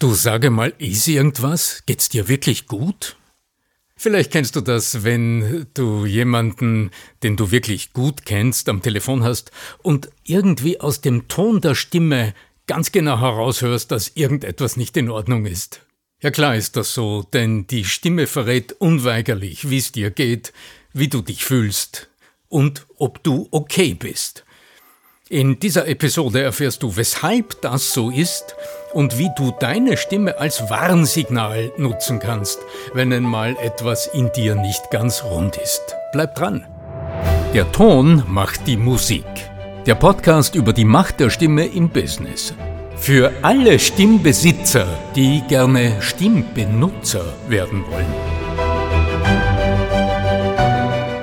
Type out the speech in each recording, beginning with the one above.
Du sage mal, ist irgendwas? Geht's dir wirklich gut? Vielleicht kennst du das, wenn du jemanden, den du wirklich gut kennst, am Telefon hast und irgendwie aus dem Ton der Stimme ganz genau heraushörst, dass irgendetwas nicht in Ordnung ist. Ja klar ist das so, denn die Stimme verrät unweigerlich, wie es dir geht, wie du dich fühlst und ob du okay bist. In dieser Episode erfährst du, weshalb das so ist und wie du deine Stimme als Warnsignal nutzen kannst, wenn einmal etwas in dir nicht ganz rund ist. Bleib dran. Der Ton macht die Musik. Der Podcast über die Macht der Stimme im Business. Für alle Stimmbesitzer, die gerne Stimmbenutzer werden wollen.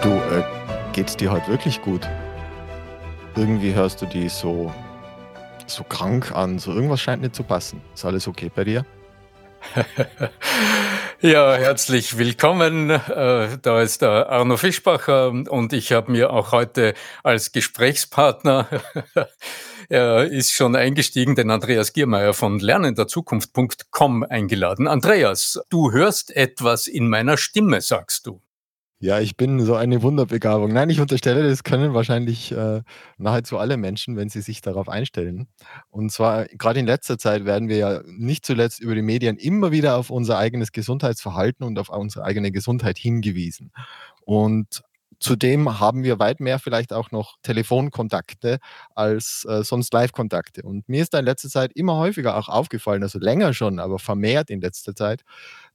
Du, äh, geht's dir heute wirklich gut? Irgendwie hörst du die so, so krank an. So irgendwas scheint nicht zu passen. Ist alles okay bei dir? ja, herzlich willkommen. Äh, da ist der Arno Fischbacher und ich habe mir auch heute als Gesprächspartner, er ist schon eingestiegen, den Andreas Giermeier von lernenderzukunft.com eingeladen. Andreas, du hörst etwas in meiner Stimme, sagst du. Ja, ich bin so eine Wunderbegabung. Nein, ich unterstelle, das können wahrscheinlich äh, nahezu alle Menschen, wenn sie sich darauf einstellen. Und zwar gerade in letzter Zeit werden wir ja nicht zuletzt über die Medien immer wieder auf unser eigenes Gesundheitsverhalten und auf unsere eigene Gesundheit hingewiesen. Und zudem haben wir weit mehr vielleicht auch noch Telefonkontakte als äh, sonst Live-Kontakte. Und mir ist da in letzter Zeit immer häufiger auch aufgefallen, also länger schon, aber vermehrt in letzter Zeit,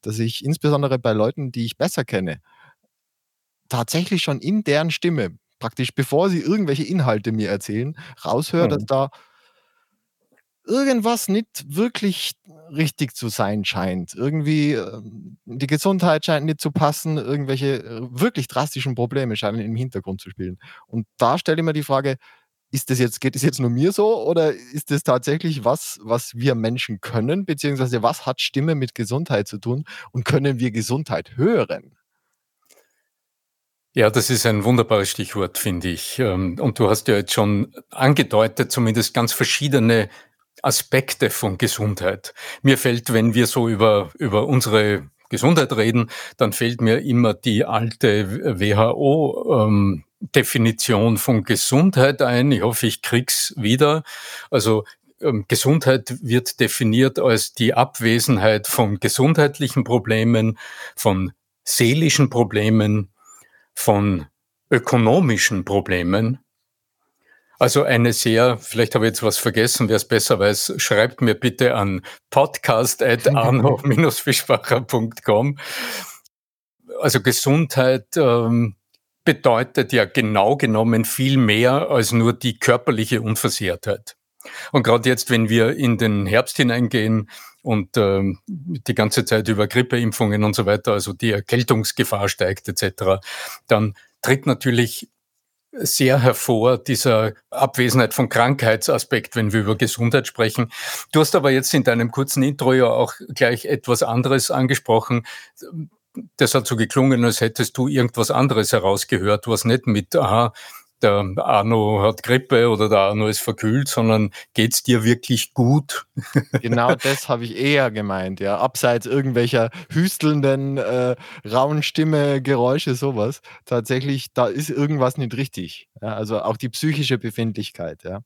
dass ich insbesondere bei Leuten, die ich besser kenne, tatsächlich schon in deren Stimme, praktisch bevor sie irgendwelche Inhalte mir erzählen, raushöre, dass mhm. da irgendwas nicht wirklich richtig zu sein scheint. Irgendwie ähm, die Gesundheit scheint nicht zu passen, irgendwelche äh, wirklich drastischen Probleme scheinen im Hintergrund zu spielen. Und da stelle ich mir die Frage, ist das jetzt, geht es jetzt nur mir so oder ist das tatsächlich was, was wir Menschen können, beziehungsweise was hat Stimme mit Gesundheit zu tun und können wir Gesundheit hören? Ja, das ist ein wunderbares Stichwort, finde ich. Ähm, und du hast ja jetzt schon angedeutet, zumindest ganz verschiedene Aspekte von Gesundheit. Mir fällt, wenn wir so über, über unsere Gesundheit reden, dann fällt mir immer die alte WHO-Definition ähm, von Gesundheit ein. Ich hoffe, ich krieg's wieder. Also ähm, Gesundheit wird definiert als die Abwesenheit von gesundheitlichen Problemen, von seelischen Problemen, von ökonomischen Problemen. Also eine sehr, vielleicht habe ich jetzt was vergessen, wer es besser weiß, schreibt mir bitte an podcast.arno-fischbacher.com. Also Gesundheit ähm, bedeutet ja genau genommen viel mehr als nur die körperliche Unversehrtheit. Und gerade jetzt, wenn wir in den Herbst hineingehen, und ähm, die ganze Zeit über Grippeimpfungen und so weiter, also die Erkältungsgefahr steigt etc., dann tritt natürlich sehr hervor dieser Abwesenheit von Krankheitsaspekt, wenn wir über Gesundheit sprechen. Du hast aber jetzt in deinem kurzen Intro ja auch gleich etwas anderes angesprochen. Das hat so geklungen, als hättest du irgendwas anderes herausgehört, was nicht mit, aha, der Arno hat Grippe oder der Arno ist verkühlt, sondern geht's dir wirklich gut? Genau das habe ich eher gemeint, ja. Abseits irgendwelcher hüstelnden, äh, rauen Stimme, Geräusche, sowas. Tatsächlich, da ist irgendwas nicht richtig. Ja? Also auch die psychische Befindlichkeit, ja.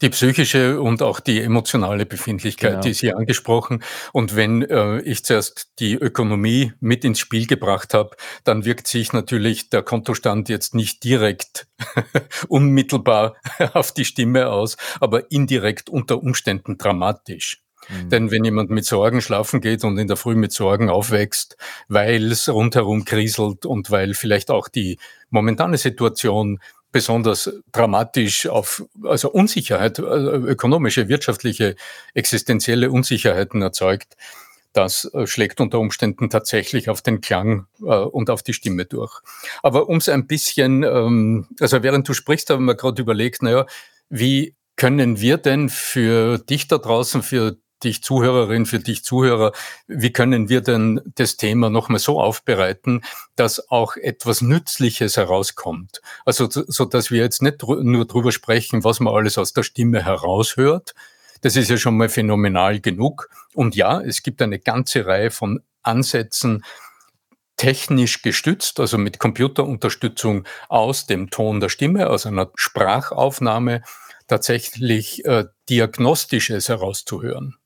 Die psychische und auch die emotionale Befindlichkeit, genau. die ist hier angesprochen. Und wenn äh, ich zuerst die Ökonomie mit ins Spiel gebracht habe, dann wirkt sich natürlich der Kontostand jetzt nicht direkt unmittelbar auf die Stimme aus, aber indirekt unter Umständen dramatisch. Mhm. Denn wenn jemand mit Sorgen schlafen geht und in der Früh mit Sorgen aufwächst, weil es rundherum kriselt und weil vielleicht auch die momentane Situation besonders dramatisch auf also Unsicherheit, also ökonomische, wirtschaftliche, existenzielle Unsicherheiten erzeugt. Das äh, schlägt unter Umständen tatsächlich auf den Klang äh, und auf die Stimme durch. Aber um es ein bisschen, ähm, also während du sprichst, haben wir gerade überlegt, naja, wie können wir denn für dich da draußen, für dich Zuhörerin, für dich Zuhörer, wie können wir denn das Thema nochmal so aufbereiten, dass auch etwas Nützliches herauskommt? Also so, dass wir jetzt nicht nur drüber sprechen, was man alles aus der Stimme heraushört, Das ist ja schon mal phänomenal genug. Und ja, es gibt eine ganze Reihe von Ansätzen, technisch gestützt, also mit Computerunterstützung aus dem Ton der Stimme, aus einer Sprachaufnahme, tatsächlich äh, Diagnostisches herauszuhören.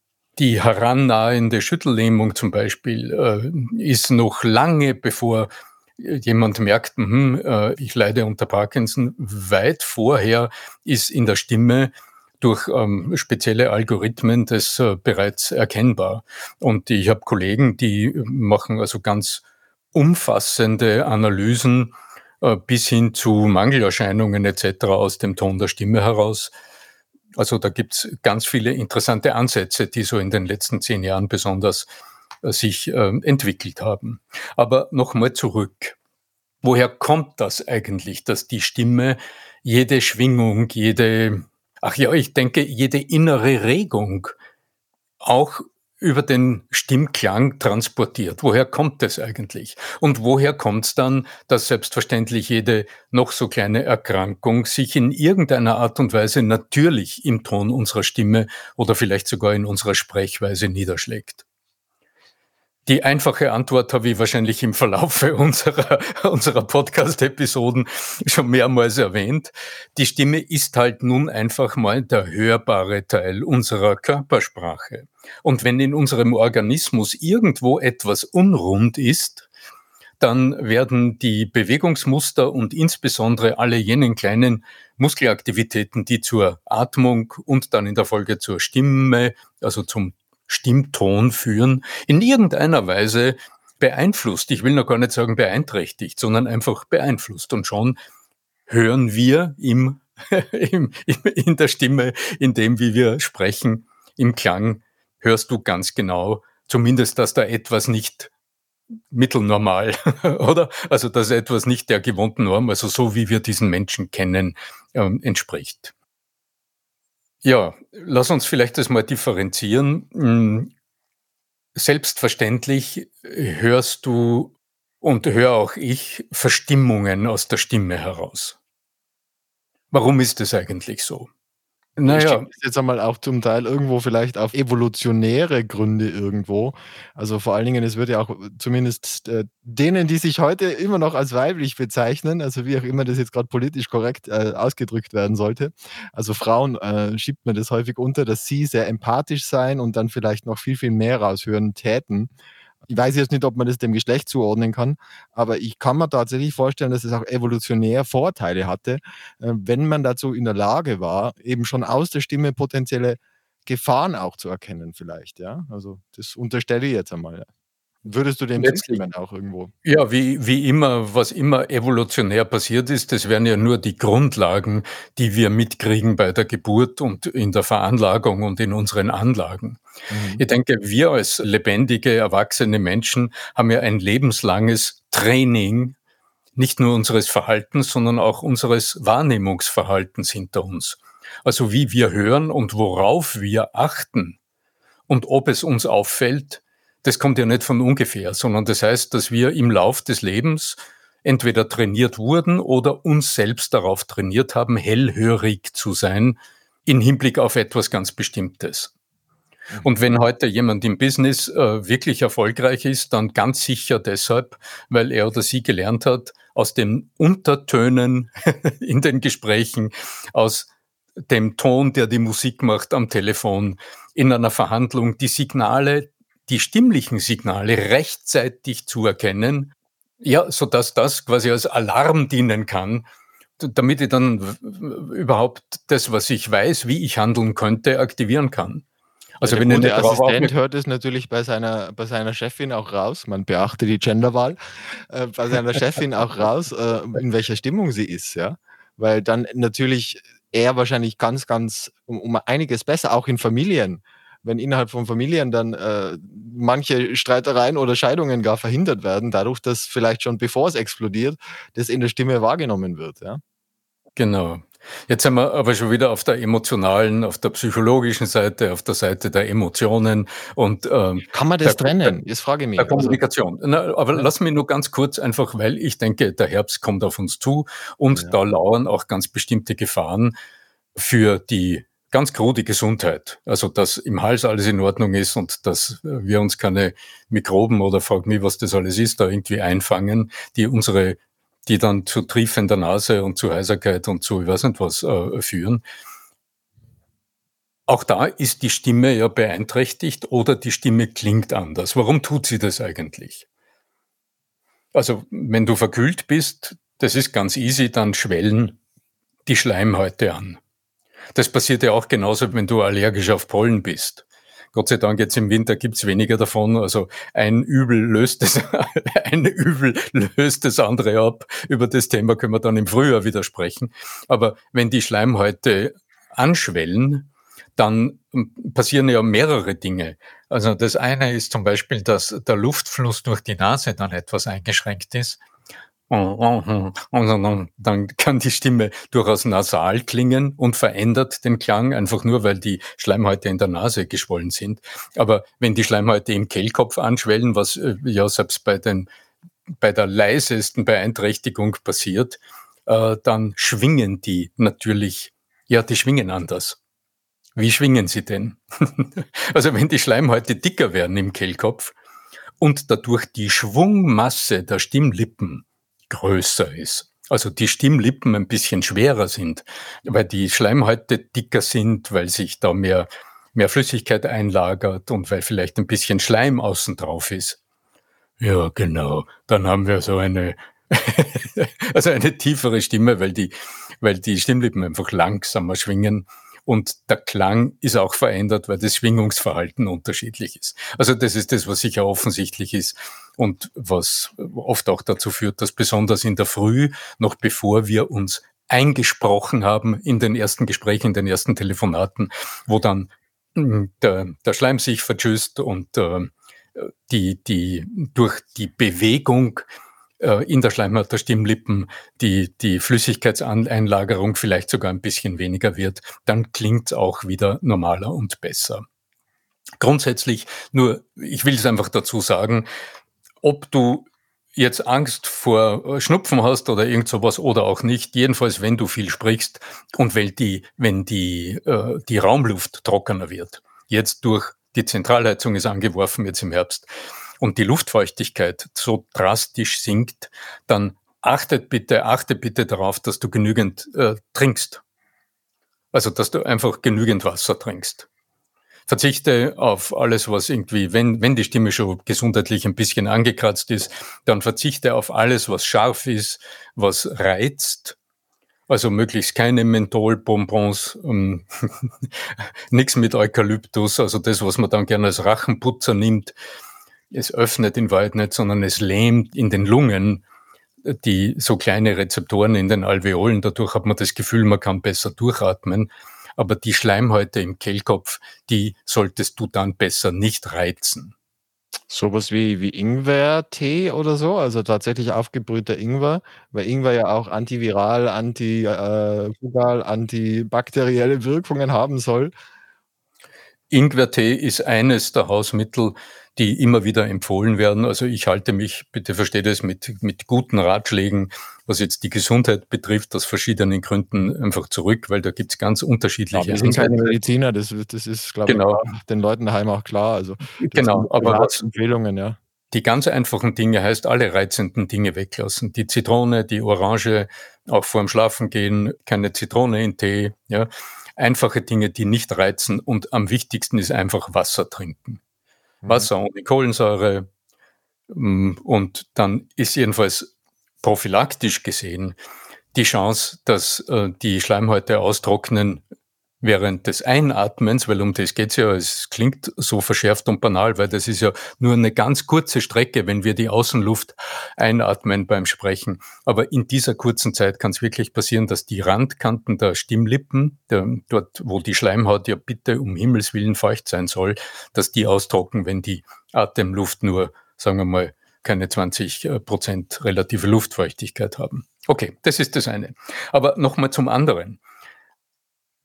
Die herannahende Schüttellähmung zum Beispiel äh, ist noch lange bevor jemand merkt, mh, äh, ich leide unter Parkinson, weit vorher ist in der Stimme durch ähm, spezielle Algorithmen das äh, bereits erkennbar. Und ich habe Kollegen, die machen also ganz umfassende Analysen äh, bis hin zu Mangelerscheinungen etc. aus dem Ton der Stimme heraus. Also da gibt's ganz viele interessante Ansätze, die so in den letzten zehn Jahren besonders äh, sich äh, entwickelt haben. Aber nochmal zurück. Woher kommt das eigentlich, dass die Stimme jede Schwingung, jede, ach ja, ich denke, jede innere Regung auch über den Stimmklang transportiert. Woher kommt das eigentlich? Und woher kommt es dann, dass selbstverständlich jede noch so kleine Erkrankung sich in irgendeiner Art und Weise natürlich im Ton unserer Stimme oder vielleicht sogar in unserer Sprechweise niederschlägt? Die einfache Antwort habe ich wahrscheinlich im Verlaufe unserer, unserer Podcast-Episoden schon mehrmals erwähnt. Die Stimme ist halt nun einfach mal der hörbare Teil unserer Körpersprache. Und wenn in unserem Organismus irgendwo etwas unrund ist, dann werden die Bewegungsmuster und insbesondere alle jenen kleinen Muskelaktivitäten, die zur Atmung und dann in der Folge zur Stimme, also zum Stimmton führen, in irgendeiner Weise beeinflusst. Ich will noch gar nicht sagen beeinträchtigt, sondern einfach beeinflusst. Und schon hören wir im, in der Stimme, in dem, wie wir sprechen, im Klang, hörst du ganz genau, zumindest, dass da etwas nicht mittelnormal, oder? Also, dass etwas nicht der gewohnten Norm, also so wie wir diesen Menschen kennen, ähm, entspricht. Ja, lass uns vielleicht das mal differenzieren. Hm, selbstverständlich hörst du und höre auch ich Verstimmungen aus der Stimme heraus. Warum ist es eigentlich so? Naja. Ich jetzt einmal auch zum Teil irgendwo vielleicht auf evolutionäre Gründe irgendwo. Also vor allen Dingen, es wird ja auch zumindest äh, denen, die sich heute immer noch als weiblich bezeichnen, also wie auch immer das jetzt gerade politisch korrekt äh, ausgedrückt werden sollte. Also Frauen äh, schiebt man das häufig unter, dass sie sehr empathisch sein und dann vielleicht noch viel, viel mehr raushören täten. Ich weiß jetzt nicht, ob man das dem Geschlecht zuordnen kann, aber ich kann mir tatsächlich vorstellen, dass es auch evolutionär Vorteile hatte, äh, wenn man dazu in der Lage war, eben schon aus der Stimme potenzielle Gefahren auch zu erkennen vielleicht, ja? Also, das unterstelle ich jetzt einmal. Würdest du dem zustimmen auch irgendwo? Ja, wie, wie immer, was immer evolutionär passiert ist, das wären ja nur die Grundlagen, die wir mitkriegen bei der Geburt und in der Veranlagung und in unseren Anlagen. Mhm. Ich denke, wir als lebendige, erwachsene Menschen haben ja ein lebenslanges Training, nicht nur unseres Verhaltens, sondern auch unseres Wahrnehmungsverhaltens hinter uns. Also wie wir hören und worauf wir achten und ob es uns auffällt, das kommt ja nicht von ungefähr, sondern das heißt, dass wir im Lauf des Lebens entweder trainiert wurden oder uns selbst darauf trainiert haben, hellhörig zu sein in Hinblick auf etwas ganz Bestimmtes. Mhm. Und wenn heute jemand im Business äh, wirklich erfolgreich ist, dann ganz sicher deshalb, weil er oder sie gelernt hat, aus den Untertönen in den Gesprächen, aus dem Ton, der die Musik macht am Telefon, in einer Verhandlung, die Signale, die stimmlichen Signale rechtzeitig zu erkennen, ja, so dass das quasi als Alarm dienen kann, damit ich dann überhaupt das, was ich weiß, wie ich handeln könnte, aktivieren kann. Also wenn der Assistent hört es natürlich bei seiner, bei seiner Chefin auch raus, man beachte die Genderwahl, äh, bei seiner Chefin auch raus, äh, in welcher Stimmung sie ist, ja. Weil dann natürlich er wahrscheinlich ganz, ganz um, um einiges besser, auch in Familien, wenn innerhalb von Familien dann äh, manche Streitereien oder Scheidungen gar verhindert werden, dadurch, dass vielleicht schon bevor es explodiert, das in der Stimme wahrgenommen wird. Ja? Genau. Jetzt sind wir aber schon wieder auf der emotionalen, auf der psychologischen Seite, auf der Seite der Emotionen und ähm, kann man das der, trennen? Jetzt frage ich mich. Der also Kommunikation. Also, Na, aber ja. lass mich nur ganz kurz einfach, weil ich denke, der Herbst kommt auf uns zu und ja. da lauern auch ganz bestimmte Gefahren für die ganz krude Gesundheit. Also, dass im Hals alles in Ordnung ist und dass wir uns keine Mikroben oder frag mich, was das alles ist, da irgendwie einfangen, die unsere, die dann zu triefender Nase und zu Heiserkeit und zu, ich weiß nicht was, äh, führen. Auch da ist die Stimme ja beeinträchtigt oder die Stimme klingt anders. Warum tut sie das eigentlich? Also, wenn du verkühlt bist, das ist ganz easy, dann schwellen die Schleimhäute an. Das passiert ja auch genauso, wenn du allergisch auf Pollen bist. Gott sei Dank jetzt im Winter gibt's weniger davon. Also ein Übel löst das, ein Übel löst das andere ab. Über das Thema können wir dann im Frühjahr wieder sprechen. Aber wenn die Schleimhäute anschwellen, dann passieren ja mehrere Dinge. Also das eine ist zum Beispiel, dass der Luftfluss durch die Nase dann etwas eingeschränkt ist. Dann kann die Stimme durchaus nasal klingen und verändert den Klang, einfach nur, weil die Schleimhäute in der Nase geschwollen sind. Aber wenn die Schleimhäute im Kehlkopf anschwellen, was äh, ja selbst bei, den, bei der leisesten Beeinträchtigung passiert, äh, dann schwingen die natürlich, ja, die schwingen anders. Wie schwingen sie denn? also wenn die Schleimhäute dicker werden im Kehlkopf und dadurch die Schwungmasse der Stimmlippen größer ist. Also die Stimmlippen ein bisschen schwerer sind, weil die Schleimhäute dicker sind, weil sich da mehr, mehr Flüssigkeit einlagert und weil vielleicht ein bisschen Schleim außen drauf ist. Ja, genau. Dann haben wir so eine, also eine tiefere Stimme, weil die, weil die Stimmlippen einfach langsamer schwingen und der Klang ist auch verändert, weil das Schwingungsverhalten unterschiedlich ist. Also das ist das, was sicher offensichtlich ist und was oft auch dazu führt, dass besonders in der Früh, noch bevor wir uns eingesprochen haben in den ersten Gesprächen, in den ersten Telefonaten, wo dann hm, der, der Schleim sich vertschüsst und äh, die, die durch die Bewegung äh, in der Schleimhaut der Stimmlippen die, die Flüssigkeitseinlagerung vielleicht sogar ein bisschen weniger wird, dann klingt es auch wieder normaler und besser. Grundsätzlich nur, ich will es einfach dazu sagen, ob du jetzt Angst vor Schnupfen hast oder irgend sowas oder auch nicht, jedenfalls wenn du viel sprichst und wenn die, wenn die, äh, die Raumluft trockener wird. Jetzt durch die Zentralheizung ist angeworfen jetzt im Herbst und die Luftfeuchtigkeit so drastisch sinkt, dann achtet bitte, achte bitte darauf, dass du genügend äh, trinkst. Also, dass du einfach genügend Wasser trinkst. Verzichte auf alles, was irgendwie, wenn, wenn die Stimme schon gesundheitlich ein bisschen angekratzt ist, dann verzichte auf alles, was scharf ist, was reizt. Also möglichst keine Mentholbonbons, ähm, nichts mit Eukalyptus, also das, was man dann gerne als Rachenputzer nimmt es öffnet in Wahrheit nicht, sondern es lähmt in den Lungen die so kleine Rezeptoren in den Alveolen. Dadurch hat man das Gefühl, man kann besser durchatmen. Aber die Schleimhäute im Kehlkopf, die solltest du dann besser nicht reizen. Sowas wie, wie Ingwer-Tee oder so, also tatsächlich aufgebrühter Ingwer, weil Ingwer ja auch antiviral, antifungal, äh, antibakterielle Wirkungen haben soll. Ingwertee ist eines der Hausmittel, die immer wieder empfohlen werden. Also ich halte mich, bitte versteht es, mit, mit guten Ratschlägen, was jetzt die Gesundheit betrifft, aus verschiedenen Gründen einfach zurück, weil da gibt es ganz unterschiedliche. Ja, wir sind keine Mediziner, das, das ist, glaube genau. ich, den Leuten daheim auch klar. Also genau, aber was, Empfehlungen, ja. Die ganz einfachen Dinge heißt alle reizenden Dinge weglassen. Die Zitrone, die Orange, auch vorm Schlafen gehen, keine Zitrone in Tee, ja. Einfache Dinge, die nicht reizen und am wichtigsten ist einfach Wasser trinken. Wasser ohne Kohlensäure. Mm, und dann ist jedenfalls prophylaktisch gesehen die Chance, dass äh, die Schleimhäute austrocknen, während des Einatmens, weil um das geht's ja, es klingt so verschärft und banal, weil das ist ja nur eine ganz kurze Strecke, wenn wir die Außenluft einatmen beim Sprechen. Aber in dieser kurzen Zeit kann es wirklich passieren, dass die Randkanten der Stimmlippen, der, dort wo die Schleimhaut ja bitte um Himmels willen feucht sein soll, dass die austrocknen, wenn die Atemluft nur, sagen wir mal, keine 20 äh, Prozent relative Luftfeuchtigkeit haben. Okay, das ist das eine. Aber nochmal zum anderen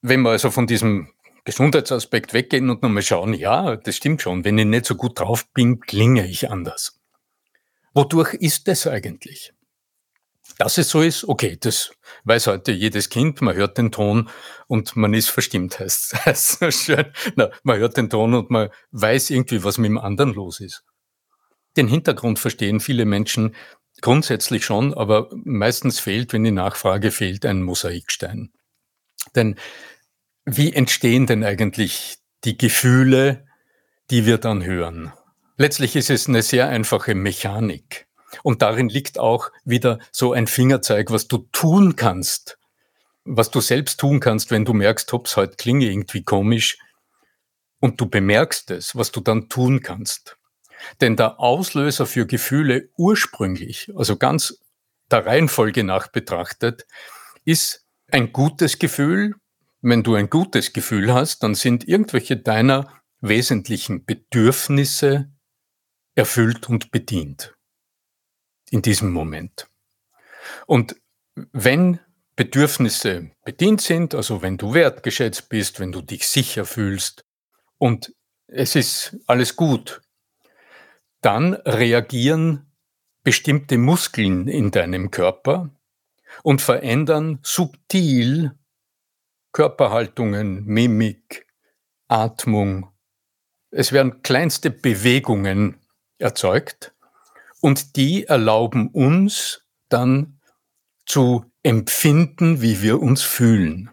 wenn wir also von diesem Gesundheitsaspekt weggehen und nochmal schauen, ja, das stimmt schon, wenn ich nicht so gut drauf bin, klinge ich anders. Wodurch ist das eigentlich? Dass es so ist, okay, das weiß heute jedes Kind, man hört den Ton und man ist verstimmt, heißt es man hört den Ton und man weiß irgendwie, was mit dem anderen los ist. Den Hintergrund verstehen viele Menschen grundsätzlich schon, aber meistens fehlt, wenn die Nachfrage fehlt, ein Mosaikstein. Denn wie entstehen denn eigentlich die Gefühle, die wir dann hören? Letztlich ist es eine sehr einfache Mechanik. Und darin liegt auch wieder so ein Fingerzeig, was du tun kannst, was du selbst tun kannst, wenn du merkst, hops, heute klinge irgendwie komisch und du bemerkst es, was du dann tun kannst. Denn der Auslöser für Gefühle ursprünglich, also ganz der Reihenfolge nach betrachtet, ist ein gutes Gefühl. Wenn du ein gutes Gefühl hast, dann sind irgendwelche deiner wesentlichen Bedürfnisse erfüllt und bedient in diesem Moment. Und wenn Bedürfnisse bedient sind, also wenn du wertgeschätzt bist, wenn du dich sicher fühlst und es ist alles gut, dann reagieren bestimmte Muskeln in deinem Körper und verändern subtil Körperhaltungen, Mimik, Atmung. Es werden kleinste Bewegungen erzeugt und die erlauben uns dann zu empfinden, wie wir uns fühlen.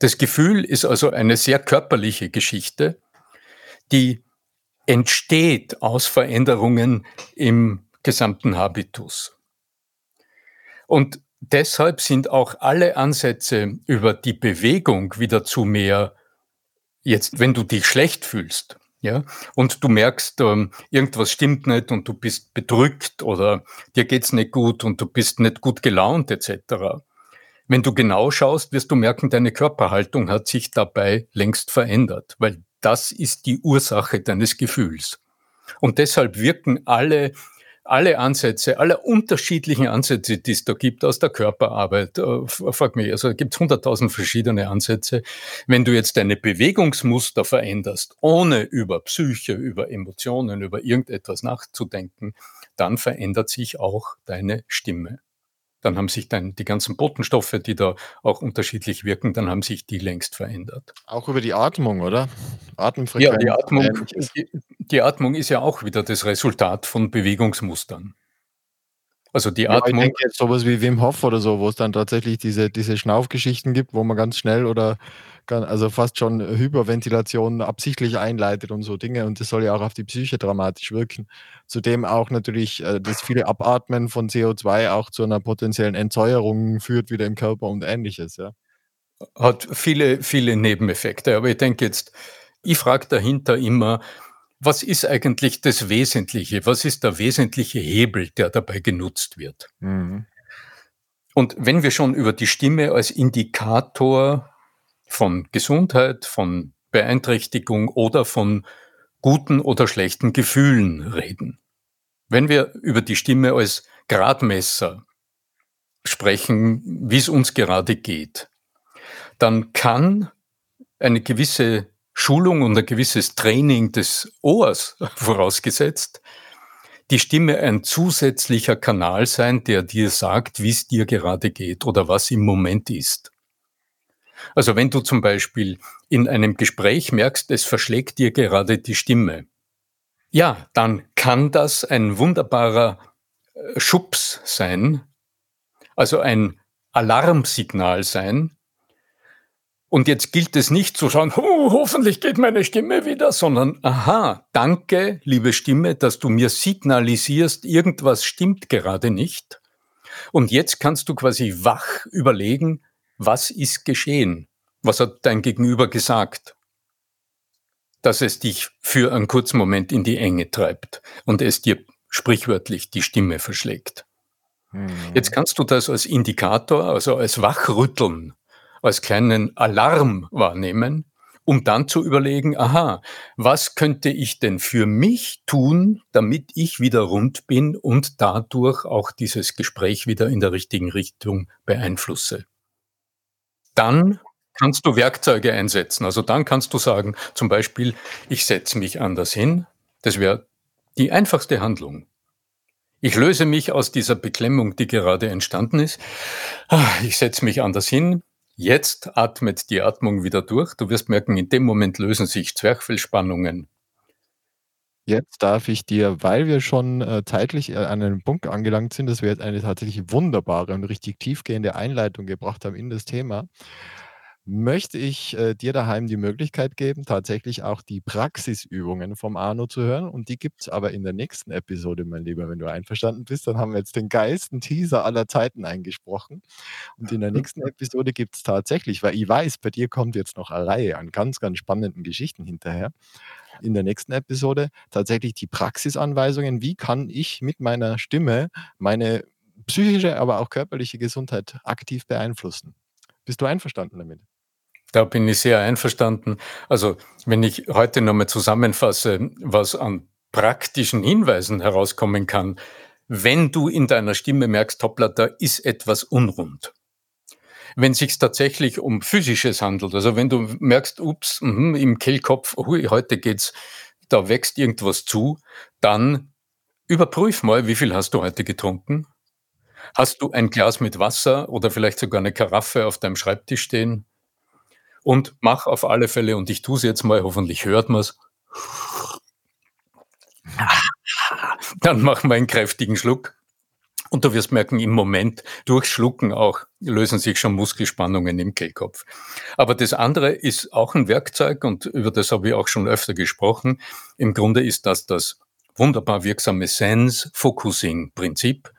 Das Gefühl ist also eine sehr körperliche Geschichte, die entsteht aus Veränderungen im gesamten Habitus. Und deshalb sind auch alle Ansätze über die Bewegung wieder zu mehr, jetzt wenn du dich schlecht fühlst, ja, und du merkst, ähm, irgendwas stimmt nicht und du bist bedrückt oder dir geht's nicht gut und du bist nicht gut gelaunt etc. Wenn du genau schaust, wirst du merken, deine Körperhaltung hat sich dabei längst verändert, weil das ist die Ursache deines Gefühls. Und deshalb wirken alle alle Ansätze, alle unterschiedlichen Ansätze, die es da gibt aus der Körperarbeit, äh, frag mich, also gibt es hunderttausend verschiedene Ansätze. Wenn du jetzt deine Bewegungsmuster veränderst, ohne über Psyche, über Emotionen, über irgendetwas nachzudenken, dann verändert sich auch deine Stimme dann haben sich dann die ganzen Botenstoffe, die da auch unterschiedlich wirken, dann haben sich die längst verändert. Auch über die Atmung, oder? Atemfrequenz. Ja, die Atmung, die, Atmung ist ja auch wieder das Resultat von Bewegungsmustern. Also die Atmung. Ja, ich denke jetzt sowas wie Wim Hof oder so, wo es dann tatsächlich diese, diese Schnaufgeschichten gibt, wo man ganz schnell oder also fast schon Hyperventilation absichtlich einleitet und so Dinge. Und das soll ja auch auf die Psyche dramatisch wirken. Zudem auch natürlich äh, das viele Abatmen von CO2 auch zu einer potenziellen Entsäuerung führt wieder im Körper und ähnliches. Ja. Hat viele, viele Nebeneffekte. Aber ich denke jetzt, ich frage dahinter immer, was ist eigentlich das Wesentliche? Was ist der wesentliche Hebel, der dabei genutzt wird? Mhm. Und wenn wir schon über die Stimme als Indikator von Gesundheit, von Beeinträchtigung oder von guten oder schlechten Gefühlen reden. Wenn wir über die Stimme als Gradmesser sprechen, wie es uns gerade geht, dann kann eine gewisse Schulung und ein gewisses Training des Ohrs vorausgesetzt, die Stimme ein zusätzlicher Kanal sein, der dir sagt, wie es dir gerade geht oder was im Moment ist. Also wenn du zum Beispiel in einem Gespräch merkst, es verschlägt dir gerade die Stimme, ja, dann kann das ein wunderbarer äh, Schubs sein, also ein Alarmsignal sein. Und jetzt gilt es nicht zu schauen, oh, hoffentlich geht meine Stimme wieder, sondern, aha, danke, liebe Stimme, dass du mir signalisierst, irgendwas stimmt gerade nicht. Und jetzt kannst du quasi wach überlegen, was ist geschehen? Was hat dein Gegenüber gesagt? Dass es dich für einen kurzen Moment in die Enge treibt und es dir sprichwörtlich die Stimme verschlägt. Mhm. Jetzt kannst du das als Indikator, also als Wachrütteln, als kleinen Alarm wahrnehmen, um dann zu überlegen, aha, was könnte ich denn für mich tun, damit ich wieder rund bin und dadurch auch dieses Gespräch wieder in der richtigen Richtung beeinflusse dann kannst du Werkzeuge einsetzen. Also dann kannst du sagen, zum Beispiel, ich setze mich anders hin. Das wäre die einfachste Handlung. Ich löse mich aus dieser Beklemmung, die gerade entstanden ist. Ah, ich setze mich anders hin. Jetzt atmet die Atmung wieder durch. Du wirst merken, in dem Moment lösen sich Zwerchfellspannungen Jetzt darf ich dir, weil wir schon, äh, zeitlich, äh, an einem Punkt angelangt sind, dass wir jetzt eine tatsächlich wunderbare und richtig tiefgehende Einleitung gebracht haben in das Thema, möchte ich, äh, dir daheim die Möglichkeit geben, tatsächlich auch die Praxisübungen vom Arno zu hören. Und die gibt es aber in der nächsten Episode, mein Lieber, wenn du einverstanden bist. Dann haben wir jetzt den geilsten Teaser aller Zeiten eingesprochen. Und in der nächsten Episode gibt es tatsächlich weil ich weiß, bei dir kommt jetzt noch eine Reihe an ganz, ganz spannenden Geschichten hinterher in der nächsten Episode tatsächlich die Praxisanweisungen. Wie kann ich mit meiner Stimme meine psychische, aber auch körperliche Gesundheit aktiv beeinflussen? Bist du einverstanden damit? Da bin ich sehr einverstanden. Also, wenn ich heute nochmal zusammenfasse, was an praktischen Hinweisen herauskommen kann, wenn du in deiner Stimme merkst, hoppla, da ist etwas unrund wenn sich tatsächlich um physisches handelt, also wenn du merkst, ups, mh, im Kehlkopf, hui, heute geht's, da wächst irgendwas zu, dann überprüf mal, wie viel hast du heute getrunken? Hast du ein Glas mit Wasser oder vielleicht sogar eine Karaffe auf deinem Schreibtisch stehen? Und mach auf alle Fälle, und ich tue es jetzt mal, hoffentlich hört man es. Dann mach mal einen kräftigen Schluck. Und du wirst merken, im Moment durch Schlucken auch lösen sich schon Muskelspannungen im Kehlkopf. Aber das andere ist auch ein Werkzeug und über das habe ich auch schon öfter gesprochen. Im Grunde ist das das wunderbar wirksame Sense-Focusing-Prinzip,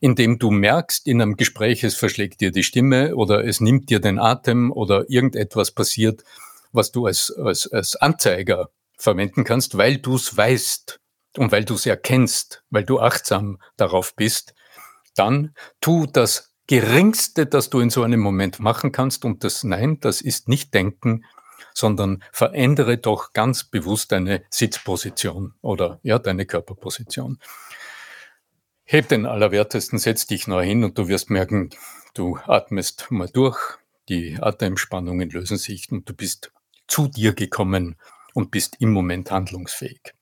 in dem du merkst in einem Gespräch, es verschlägt dir die Stimme oder es nimmt dir den Atem oder irgendetwas passiert, was du als, als, als Anzeiger verwenden kannst, weil du es weißt und weil du es erkennst, weil du achtsam darauf bist, dann tu das Geringste, das du in so einem Moment machen kannst. Und das Nein, das ist nicht denken, sondern verändere doch ganz bewusst deine Sitzposition oder ja, deine Körperposition. Heb den Allerwertesten, setz dich neu hin und du wirst merken, du atmest mal durch, die Atemspannungen lösen sich und du bist zu dir gekommen und bist im Moment handlungsfähig.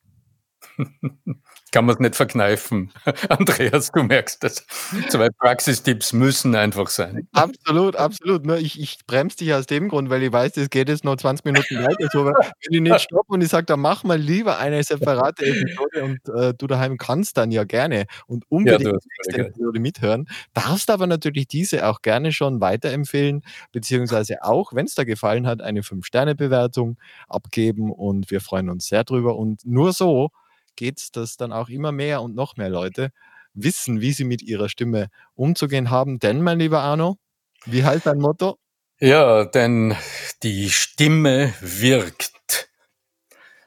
Kann man es nicht verkneifen. Andreas, du merkst das. Zwei Praxistipps müssen einfach sein. Absolut, absolut. Ich, ich bremse dich aus dem Grund, weil ich weiß, das geht jetzt noch 20 Minuten weiter. So, wenn ich nicht stoppe und ich sage, dann mach mal lieber eine separate Episode und äh, du daheim kannst dann ja gerne und unbedingt ja, die nächste Episode mithören. Darfst aber natürlich diese auch gerne schon weiterempfehlen, beziehungsweise auch, wenn es dir gefallen hat, eine 5-Sterne-Bewertung abgeben und wir freuen uns sehr drüber. Und nur so geht es, dass dann auch immer mehr und noch mehr Leute wissen, wie sie mit ihrer Stimme umzugehen haben. Denn, mein lieber Arno, wie heißt dein Motto? Ja, denn die Stimme wirkt.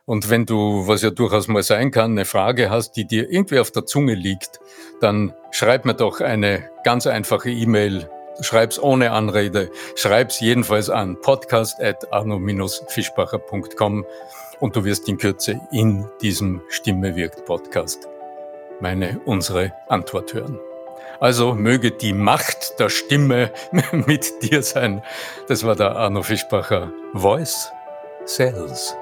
Und wenn du, was ja durchaus mal sein kann, eine Frage hast, die dir irgendwie auf der Zunge liegt, dann schreib mir doch eine ganz einfache E-Mail. Schreib's ohne Anrede. Schreib's jedenfalls an podcast.arno-fischbacher.com und du wirst in Kürze in diesem Stimme wirkt Podcast meine, unsere Antwort hören. Also möge die Macht der Stimme mit dir sein. Das war der Arno Fischbacher Voice Sales.